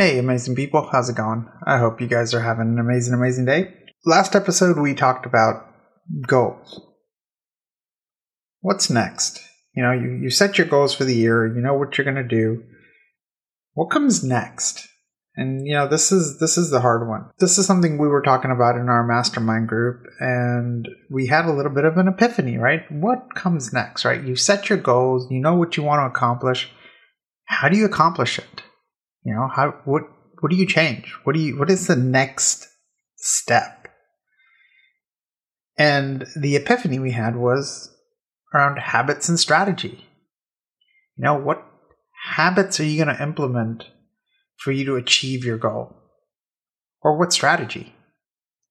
Hey, amazing people, how's it going? I hope you guys are having an amazing, amazing day. Last episode, we talked about goals. What's next? You know, you, you set your goals for the year, you know what you're going to do. What comes next? And you know, this is this is the hard one. This is something we were talking about in our mastermind group and we had a little bit of an epiphany, right? What comes next, right? You set your goals, you know what you want to accomplish. How do you accomplish it? You know, how what what do you change? What do you what is the next step? And the epiphany we had was around habits and strategy. You know, what habits are you going to implement for you to achieve your goal? Or what strategy?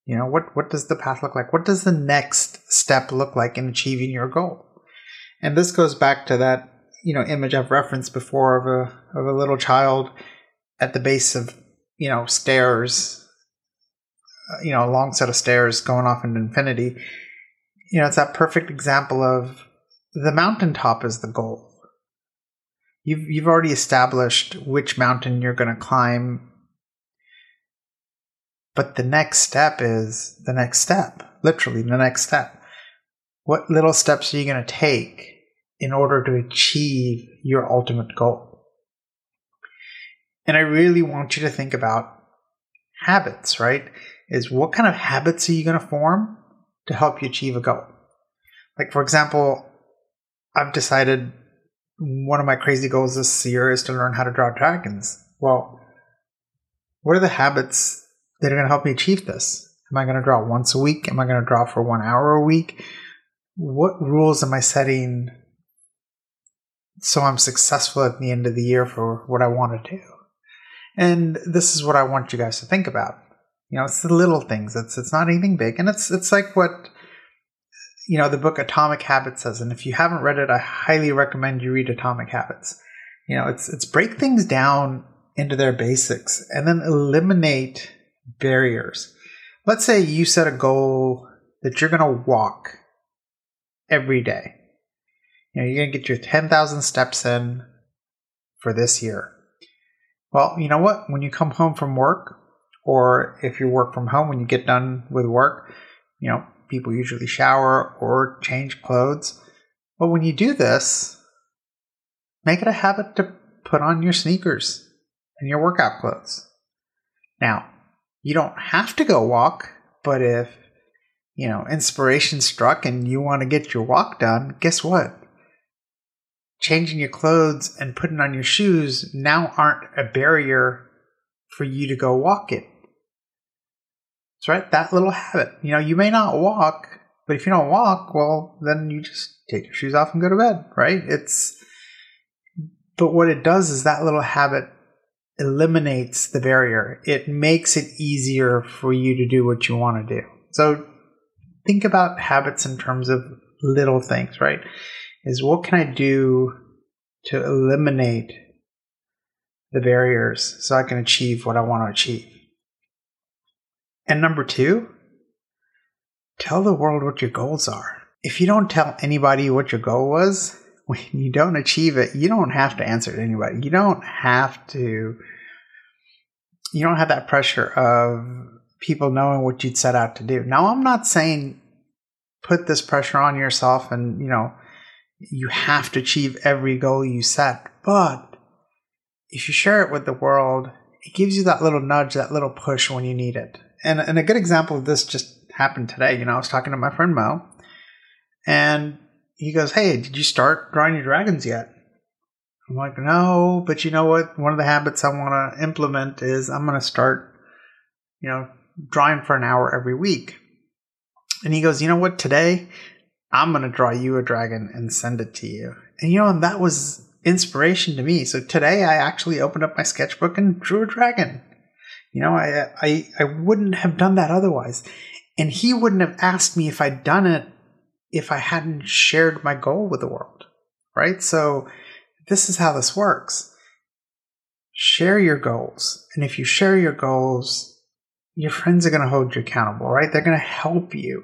You know, what what does the path look like? What does the next step look like in achieving your goal? And this goes back to that, you know, image I've referenced before of a of a little child at the base of you know stairs uh, you know a long set of stairs going off into infinity you know it's that perfect example of the mountaintop is the goal. You've you've already established which mountain you're going to climb but the next step is the next step literally the next step. What little steps are you going to take in order to achieve your ultimate goal and I really want you to think about habits, right? Is what kind of habits are you going to form to help you achieve a goal? Like, for example, I've decided one of my crazy goals this year is to learn how to draw dragons. Well, what are the habits that are going to help me achieve this? Am I going to draw once a week? Am I going to draw for one hour a week? What rules am I setting so I'm successful at the end of the year for what I want to do? And this is what I want you guys to think about. You know, it's the little things. It's it's not anything big, and it's it's like what you know the book Atomic Habits says. And if you haven't read it, I highly recommend you read Atomic Habits. You know, it's it's break things down into their basics and then eliminate barriers. Let's say you set a goal that you're going to walk every day. You know, you're going to get your 10,000 steps in for this year. Well, you know what? When you come home from work, or if you work from home, when you get done with work, you know, people usually shower or change clothes. But when you do this, make it a habit to put on your sneakers and your workout clothes. Now, you don't have to go walk, but if, you know, inspiration struck and you want to get your walk done, guess what? Changing your clothes and putting on your shoes now aren't a barrier for you to go walk it. That's right, that little habit. You know, you may not walk, but if you don't walk, well, then you just take your shoes off and go to bed, right? It's, but what it does is that little habit eliminates the barrier. It makes it easier for you to do what you want to do. So think about habits in terms of little things, right? Is what can I do to eliminate the barriers so I can achieve what I want to achieve? And number two, tell the world what your goals are. If you don't tell anybody what your goal was, when you don't achieve it, you don't have to answer to anybody. You don't have to, you don't have that pressure of people knowing what you'd set out to do. Now, I'm not saying put this pressure on yourself and, you know, you have to achieve every goal you set. But if you share it with the world, it gives you that little nudge, that little push when you need it. And, and a good example of this just happened today. You know, I was talking to my friend Mo, and he goes, Hey, did you start drawing your dragons yet? I'm like, No, but you know what? One of the habits I want to implement is I'm going to start, you know, drawing for an hour every week. And he goes, You know what? Today I'm going to draw you a dragon and send it to you. And you know, that was inspiration to me. So today I actually opened up my sketchbook and drew a dragon. You know, I, I, I wouldn't have done that otherwise. And he wouldn't have asked me if I'd done it if I hadn't shared my goal with the world. Right? So this is how this works. Share your goals. And if you share your goals, your friends are going to hold you accountable, right? They're going to help you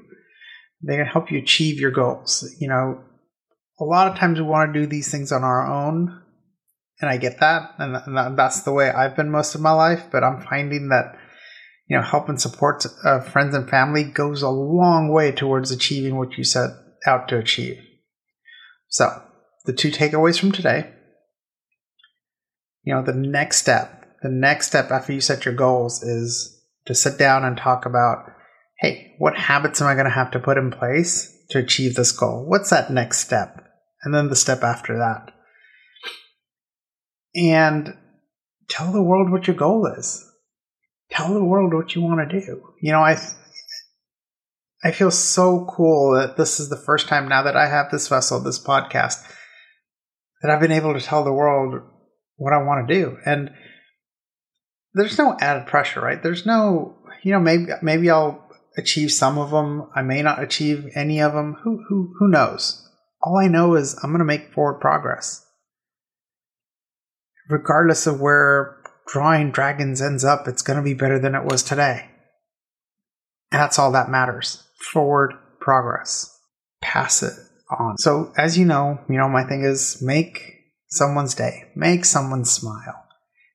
they can help you achieve your goals. You know, a lot of times we want to do these things on our own, and I get that, and that's the way I've been most of my life. But I'm finding that you know help and support uh, friends and family goes a long way towards achieving what you set out to achieve. So the two takeaways from today. You know, the next step, the next step after you set your goals is to sit down and talk about, hey, what habits am I going to have to put in place to achieve this goal? What's that next step? And then the step after that and tell the world what your goal is. Tell the world what you want to do. You know, I I feel so cool that this is the first time now that I have this vessel, this podcast, that I've been able to tell the world what I want to do. And there's no added pressure, right? There's no, you know, maybe maybe I'll achieve some of them. I may not achieve any of them. Who who who knows? All I know is I'm going to make forward progress regardless of where drawing dragons ends up, it's going to be better than it was today. And that's all that matters. Forward progress. Pass it on. So, as you know, you know, my thing is make someone's day, make someone smile.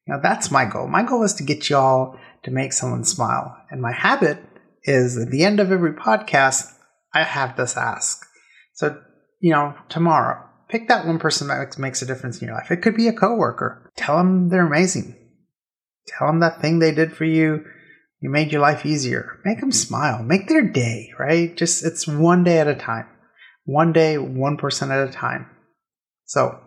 Know, that's my goal. My goal is to get y'all to make someone smile. And my habit is at the end of every podcast, I have this ask. So, you know, tomorrow, Pick that one person that makes a difference in your life. It could be a coworker. Tell them they're amazing. Tell them that thing they did for you, you made your life easier. Make them smile. Make their day, right? Just it's one day at a time. One day, one person at a time. So,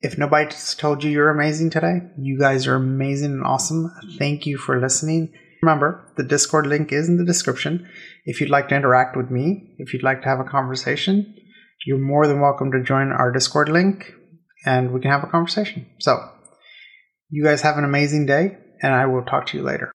if nobody's told you you're amazing today, you guys are amazing and awesome. Thank you for listening. Remember, the Discord link is in the description. If you'd like to interact with me, if you'd like to have a conversation, you're more than welcome to join our Discord link and we can have a conversation. So, you guys have an amazing day, and I will talk to you later.